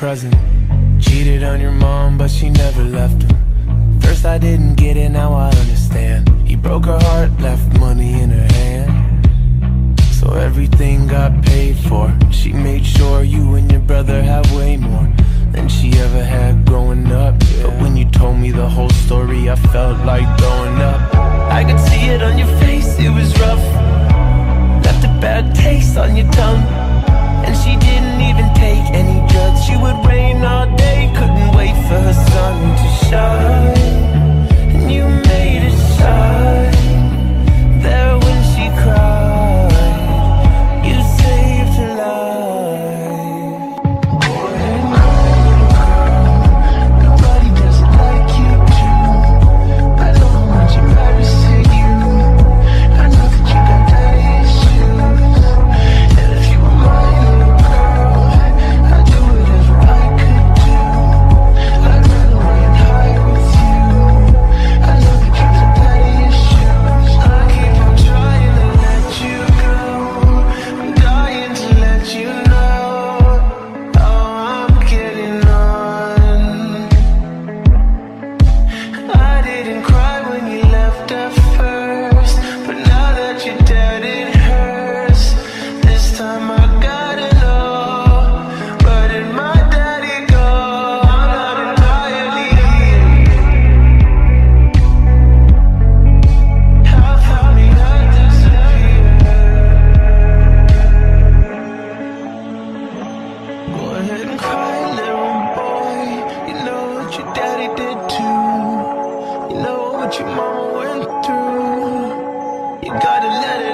present. Cheated on your mom, but she never left him. First I didn't get it, now I understand. He broke her heart, left money in her hand. So everything got paid for. She made sure you and your brother had way more Than she ever had growing up. But when you told me the whole story, I felt like your mama went through. You gotta let it.